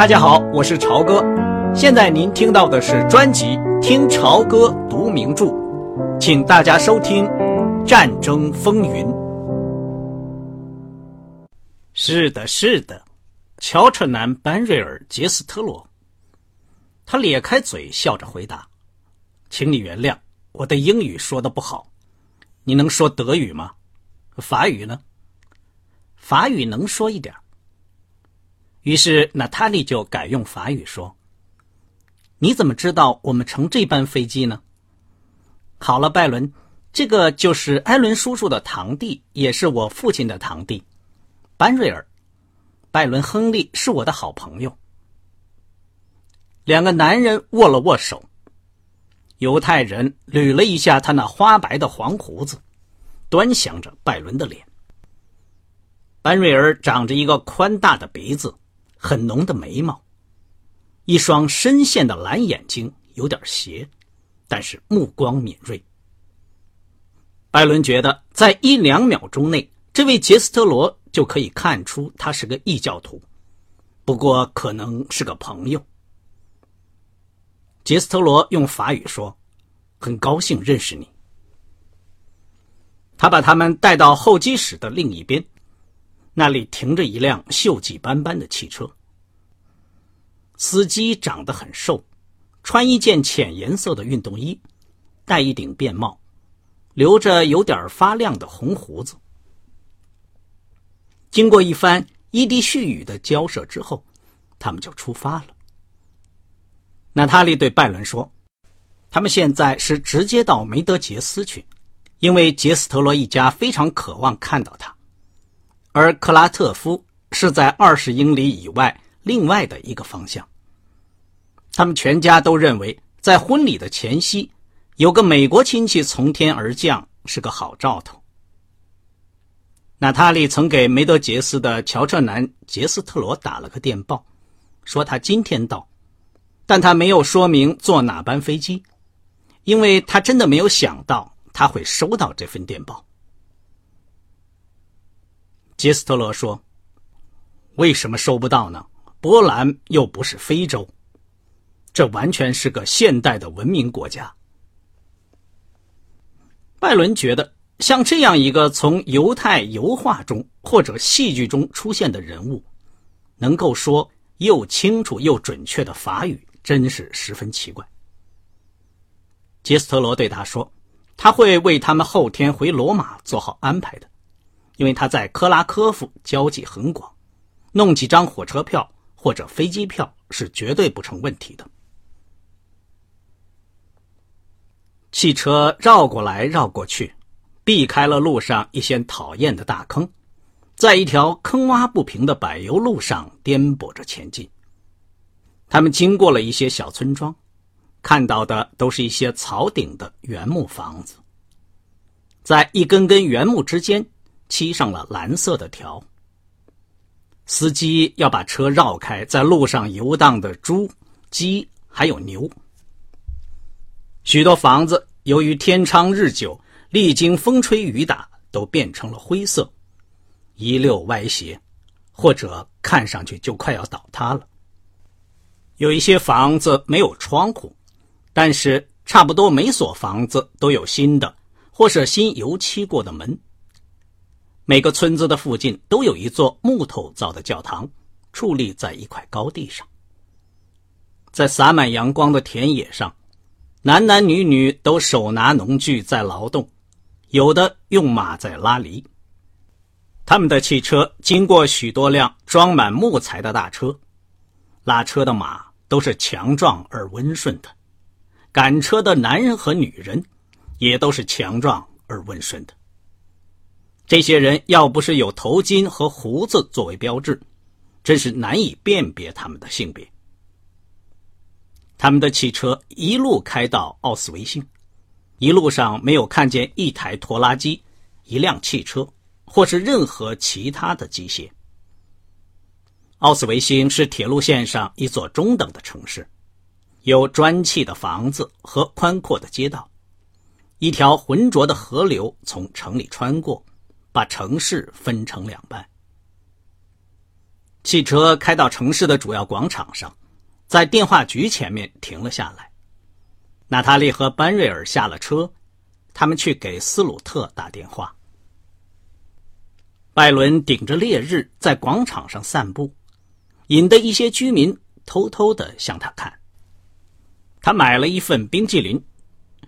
大家好，我是朝哥。现在您听到的是专辑《听朝歌读名著》，请大家收听《战争风云》。是的，是的，乔彻南·班瑞尔·杰斯特罗。他咧开嘴笑着回答：“请你原谅，我的英语说的不好。你能说德语吗？法语呢？法语能说一点。”于是，娜塔莉就改用法语说：“你怎么知道我们乘这班飞机呢？”好了，拜伦，这个就是艾伦叔叔的堂弟，也是我父亲的堂弟，班瑞尔。拜伦·亨利是我的好朋友。两个男人握了握手。犹太人捋了一下他那花白的黄胡子，端详着拜伦的脸。班瑞尔长着一个宽大的鼻子。很浓的眉毛，一双深陷的蓝眼睛，有点斜，但是目光敏锐。拜伦觉得，在一两秒钟内，这位杰斯特罗就可以看出他是个异教徒，不过可能是个朋友。杰斯特罗用法语说：“很高兴认识你。”他把他们带到候机室的另一边。那里停着一辆锈迹斑斑的汽车，司机长得很瘦，穿一件浅颜色的运动衣，戴一顶便帽，留着有点发亮的红胡子。经过一番一滴絮语的交涉之后，他们就出发了。娜塔莉对拜伦说：“他们现在是直接到梅德杰斯去，因为杰斯特罗一家非常渴望看到他。”而克拉特夫是在二十英里以外另外的一个方向。他们全家都认为，在婚礼的前夕，有个美国亲戚从天而降是个好兆头。娜塔莉曾给梅德杰斯的乔彻南·杰斯特罗打了个电报，说他今天到，但他没有说明坐哪班飞机，因为他真的没有想到他会收到这份电报。杰斯特罗说：“为什么收不到呢？波兰又不是非洲，这完全是个现代的文明国家。”拜伦觉得，像这样一个从犹太油画中或者戏剧中出现的人物，能够说又清楚又准确的法语，真是十分奇怪。杰斯特罗对他说：“他会为他们后天回罗马做好安排的。”因为他在克拉科夫交际很广，弄几张火车票或者飞机票是绝对不成问题的。汽车绕过来绕过去，避开了路上一些讨厌的大坑，在一条坑洼不平的柏油路上颠簸着前进。他们经过了一些小村庄，看到的都是一些草顶的原木房子，在一根根原木之间。漆上了蓝色的条。司机要把车绕开在路上游荡的猪、鸡还有牛。许多房子由于天长日久，历经风吹雨打，都变成了灰色，一溜歪斜，或者看上去就快要倒塌了。有一些房子没有窗户，但是差不多每所房子都有新的或是新油漆过的门。每个村子的附近都有一座木头造的教堂，矗立在一块高地上。在洒满阳光的田野上，男男女女都手拿农具在劳动，有的用马在拉犁。他们的汽车经过许多辆装满木材的大车，拉车的马都是强壮而温顺的，赶车的男人和女人也都是强壮而温顺的。这些人要不是有头巾和胡子作为标志，真是难以辨别他们的性别。他们的汽车一路开到奥斯维辛，一路上没有看见一台拖拉机、一辆汽车，或是任何其他的机械。奥斯维辛是铁路线上一座中等的城市，有砖砌的房子和宽阔的街道，一条浑浊的河流从城里穿过。把城市分成两半。汽车开到城市的主要广场上，在电话局前面停了下来。娜塔莉和班瑞尔下了车，他们去给斯鲁特打电话。拜伦顶着烈日在广场上散步，引得一些居民偷偷的向他看。他买了一份冰激凌，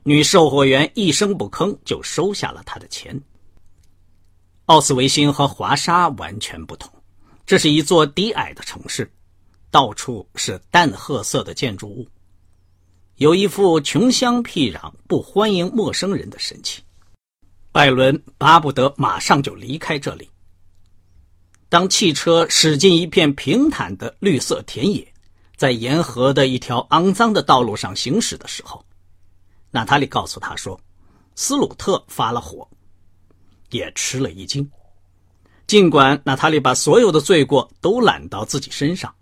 女售货员一声不吭就收下了他的钱。奥斯维辛和华沙完全不同。这是一座低矮的城市，到处是淡褐色的建筑物，有一副穷乡僻壤、不欢迎陌生人的神情。拜伦巴不得马上就离开这里。当汽车驶进一片平坦的绿色田野，在沿河的一条肮脏的道路上行驶的时候，娜塔莉告诉他说：“斯鲁特发了火，也吃了一惊。”尽管娜塔莉把所有的罪过都揽到自己身上，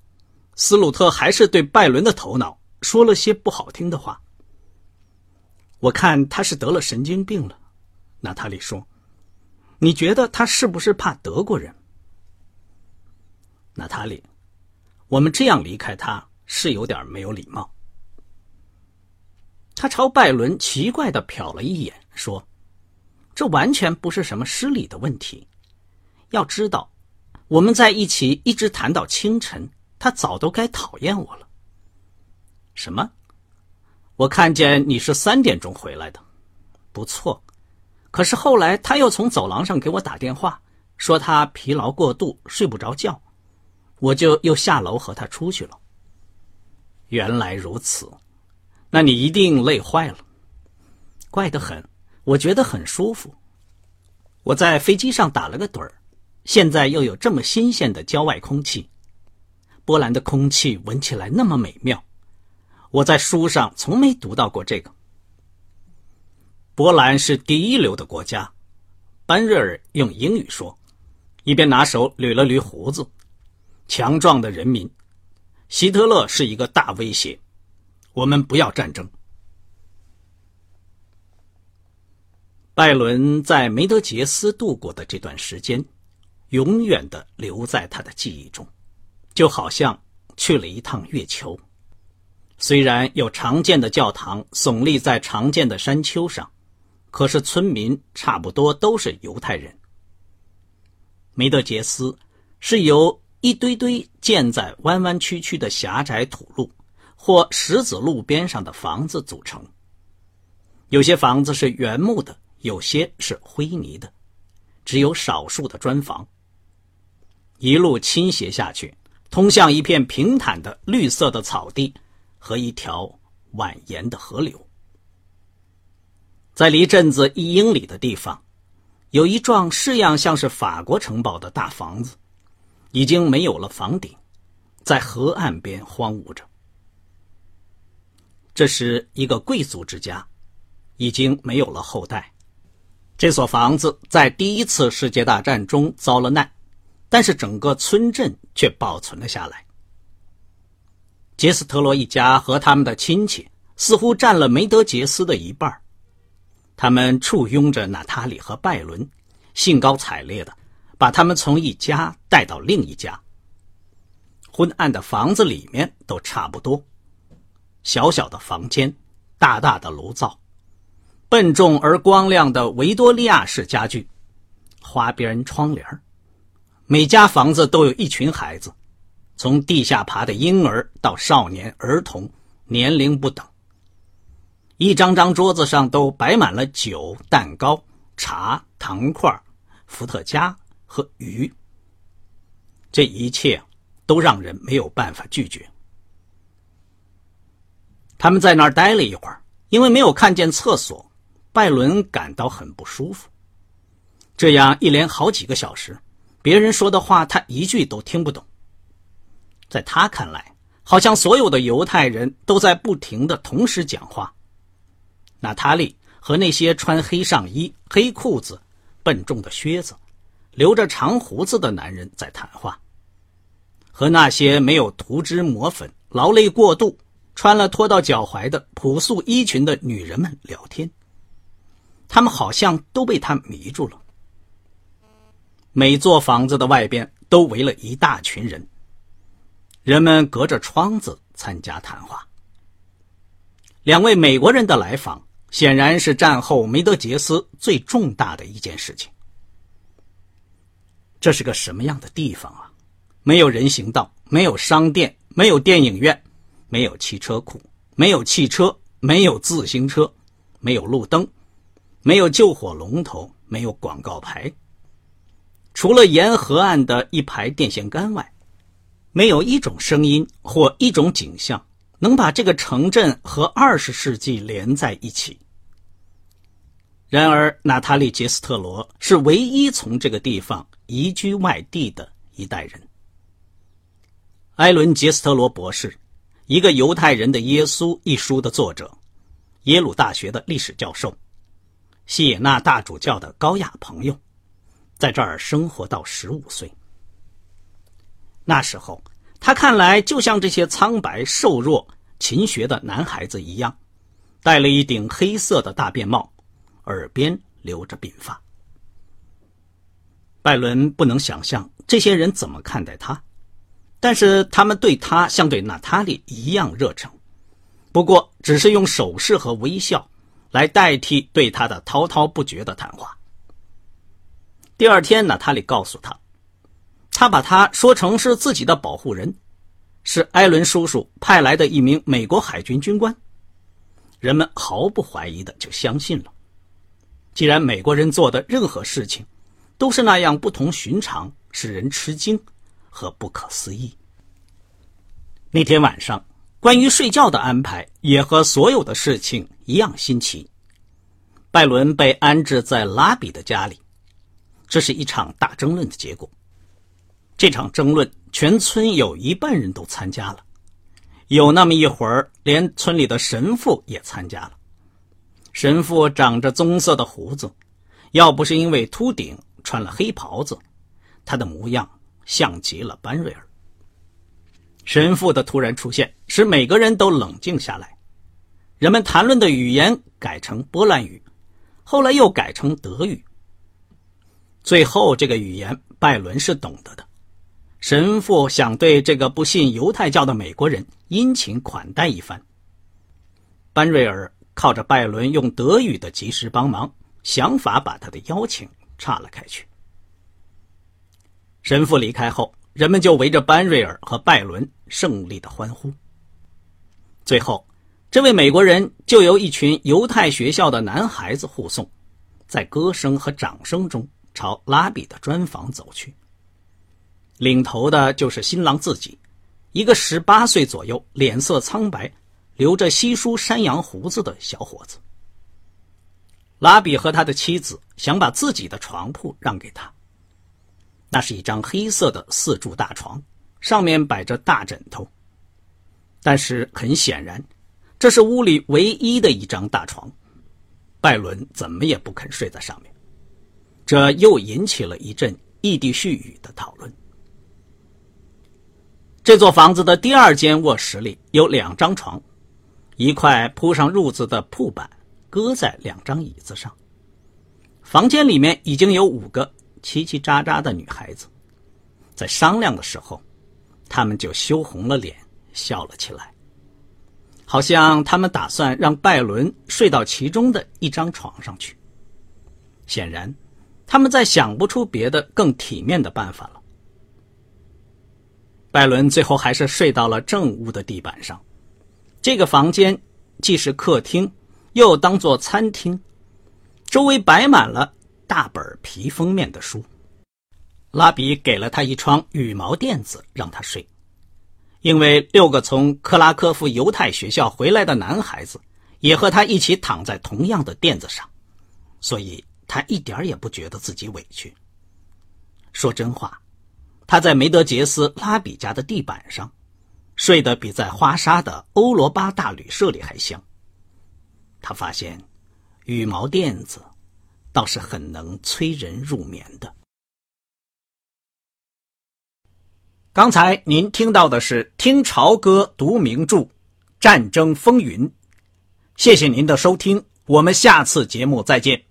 斯鲁特还是对拜伦的头脑说了些不好听的话。我看他是得了神经病了，娜塔莉说：“你觉得他是不是怕德国人？”娜塔莉，我们这样离开他是有点没有礼貌。他朝拜伦奇怪的瞟了一眼，说：“这完全不是什么失礼的问题。”要知道，我们在一起一直谈到清晨，他早都该讨厌我了。什么？我看见你是三点钟回来的，不错。可是后来他又从走廊上给我打电话，说他疲劳过度，睡不着觉，我就又下楼和他出去了。原来如此，那你一定累坏了。怪得很，我觉得很舒服。我在飞机上打了个盹儿。现在又有这么新鲜的郊外空气，波兰的空气闻起来那么美妙，我在书上从没读到过这个。波兰是第一流的国家，班瑞尔用英语说，一边拿手捋了捋胡子。强壮的人民，希特勒是一个大威胁，我们不要战争。拜伦在梅德杰斯度过的这段时间。永远的留在他的记忆中，就好像去了一趟月球。虽然有常见的教堂耸立在常见的山丘上，可是村民差不多都是犹太人。梅德杰斯是由一堆堆建在弯弯曲曲的狭窄土路或石子路边上的房子组成。有些房子是原木的，有些是灰泥的，只有少数的砖房。一路倾斜下去，通向一片平坦的绿色的草地和一条蜿蜒的河流。在离镇子一英里的地方，有一幢式样像是法国城堡的大房子，已经没有了房顶，在河岸边荒芜着。这是一个贵族之家，已经没有了后代。这所房子在第一次世界大战中遭了难。但是整个村镇却保存了下来。杰斯特罗一家和他们的亲戚似乎占了梅德杰斯的一半他们簇拥着娜塔莉和拜伦，兴高采烈的把他们从一家带到另一家。昏暗的房子里面都差不多，小小的房间，大大的炉灶，笨重而光亮的维多利亚式家具，花边窗帘每家房子都有一群孩子，从地下爬的婴儿到少年儿童，年龄不等。一张张桌子上都摆满了酒、蛋糕、茶、糖块、伏特加和鱼。这一切都让人没有办法拒绝。他们在那儿待了一会儿，因为没有看见厕所，拜伦感到很不舒服。这样一连好几个小时。别人说的话，他一句都听不懂。在他看来，好像所有的犹太人都在不停的同时讲话。娜塔莉和那些穿黑上衣、黑裤子、笨重的靴子、留着长胡子的男人在谈话，和那些没有涂脂抹粉、劳累过度、穿了拖到脚踝的朴素衣裙的女人们聊天。他们好像都被他迷住了。每座房子的外边都围了一大群人，人们隔着窗子参加谈话。两位美国人的来访，显然是战后梅德杰斯最重大的一件事情。这是个什么样的地方啊？没有人行道，没有商店，没有电影院，没有汽车库，没有汽车，没有自行车，没有路灯，没有救火龙头，没有广告牌。除了沿河岸的一排电线杆外，没有一种声音或一种景象能把这个城镇和二十世纪连在一起。然而，娜塔莉·杰斯特罗是唯一从这个地方移居外地的一代人。艾伦·杰斯特罗博士，一个犹太人的耶稣一书的作者，耶鲁大学的历史教授，西野纳大主教的高雅朋友。在这儿生活到十五岁。那时候，他看来就像这些苍白、瘦弱、勤学的男孩子一样，戴了一顶黑色的大便帽，耳边留着鬓发。拜伦不能想象这些人怎么看待他，但是他们对他像对娜塔莉一样热诚，不过只是用手势和微笑来代替对他的滔滔不绝的谈话。第二天，娜塔莉告诉他，他把他说成是自己的保护人，是艾伦叔叔派来的一名美国海军军官。人们毫不怀疑的就相信了。既然美国人做的任何事情都是那样不同寻常，使人吃惊和不可思议。那天晚上，关于睡觉的安排也和所有的事情一样新奇。拜伦被安置在拉比的家里。这是一场大争论的结果。这场争论，全村有一半人都参加了，有那么一会儿，连村里的神父也参加了。神父长着棕色的胡子，要不是因为秃顶，穿了黑袍子，他的模样像极了班瑞尔。神父的突然出现，使每个人都冷静下来。人们谈论的语言改成波兰语，后来又改成德语。最后，这个语言拜伦是懂得的。神父想对这个不信犹太教的美国人殷勤款待一番。班瑞尔靠着拜伦用德语的及时帮忙，想法把他的邀请岔了开去。神父离开后，人们就围着班瑞尔和拜伦胜利的欢呼。最后，这位美国人就由一群犹太学校的男孩子护送，在歌声和掌声中。朝拉比的砖房走去。领头的就是新郎自己，一个十八岁左右、脸色苍白、留着稀疏山羊胡子的小伙子。拉比和他的妻子想把自己的床铺让给他。那是一张黑色的四柱大床，上面摆着大枕头。但是很显然，这是屋里唯一的一张大床。拜伦怎么也不肯睡在上面。这又引起了一阵异地絮语的讨论。这座房子的第二间卧室里有两张床，一块铺上褥子的铺板搁在两张椅子上。房间里面已经有五个叽叽喳喳的女孩子，在商量的时候，他们就羞红了脸，笑了起来，好像他们打算让拜伦睡到其中的一张床上去。显然。他们再想不出别的更体面的办法了。拜伦最后还是睡到了正屋的地板上。这个房间既是客厅，又当做餐厅，周围摆满了大本皮封面的书。拉比给了他一床羽毛垫子让他睡，因为六个从克拉科夫犹太学校回来的男孩子也和他一起躺在同样的垫子上，所以。他一点也不觉得自己委屈。说真话，他在梅德杰斯拉比家的地板上，睡得比在花沙的欧罗巴大旅社里还香。他发现，羽毛垫子倒是很能催人入眠的。刚才您听到的是听潮歌读名著《战争风云》，谢谢您的收听，我们下次节目再见。